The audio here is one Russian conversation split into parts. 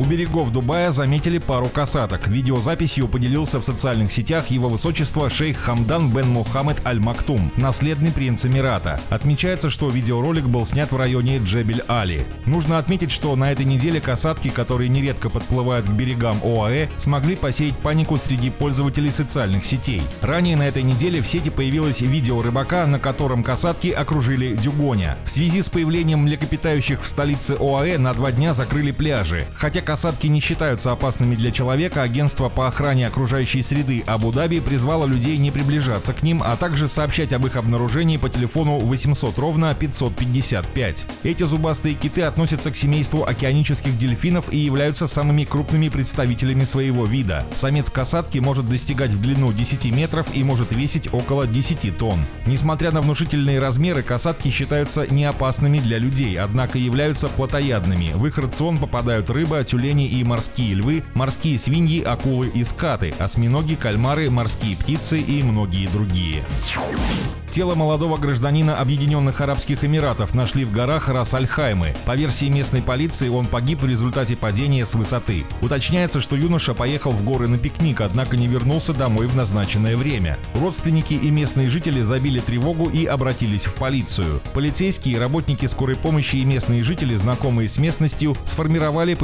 У берегов Дубая заметили пару касаток. Видеозаписью поделился в социальных сетях его высочество шейх Хамдан бен Мухаммед Аль-Мактум, наследный принц Эмирата. Отмечается, что видеоролик был снят в районе Джебель-Али. Нужно отметить, что на этой неделе касатки, которые нередко подплывают к берегам ОАЭ, смогли посеять панику среди пользователей социальных сетей. Ранее на этой неделе в сети появилось видео рыбака, на котором касатки окружили дюгоня. В связи с появлением млекопитающих в столице ОАЭ на два дня закрыли пляжи. Хотя касатки не считаются опасными для человека, агентство по охране окружающей среды Абу-Даби призвало людей не приближаться к ним, а также сообщать об их обнаружении по телефону 800 ровно 555. Эти зубастые киты относятся к семейству океанических дельфинов и являются самыми крупными представителями своего вида. Самец касатки может достигать в длину 10 метров и может весить около 10 тонн. Несмотря на внушительные размеры, касатки считаются неопасными для людей, однако являются плотоядными. В их рацион попадают рыба, тюлень тюлени и морские львы, морские свиньи, акулы и скаты, осьминоги, кальмары, морские птицы и многие другие. Тело молодого гражданина Объединенных Арабских Эмиратов нашли в горах Рас-Аль-Хаймы. По версии местной полиции, он погиб в результате падения с высоты. Уточняется, что юноша поехал в горы на пикник, однако не вернулся домой в назначенное время. Родственники и местные жители забили тревогу и обратились в полицию. Полицейские, работники скорой помощи и местные жители, знакомые с местностью, сформировали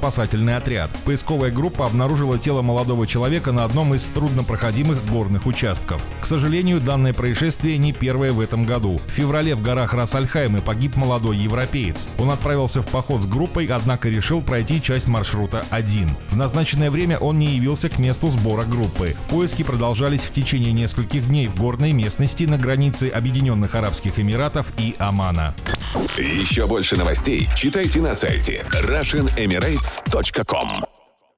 поисково-спасательный отряд. Поисковая группа обнаружила тело молодого человека на одном из труднопроходимых горных участков. К сожалению, данное происшествие не первое в этом году. В феврале в горах Рас-Аль-Хайме погиб молодой европеец. Он отправился в поход с группой, однако решил пройти часть маршрута один. В назначенное время он не явился к месту сбора группы. Поиски продолжались в течение нескольких дней в горной местности на границе Объединенных Арабских Эмиратов и Омана. Еще больше новостей читайте на сайте RussianEmirates.com Records.com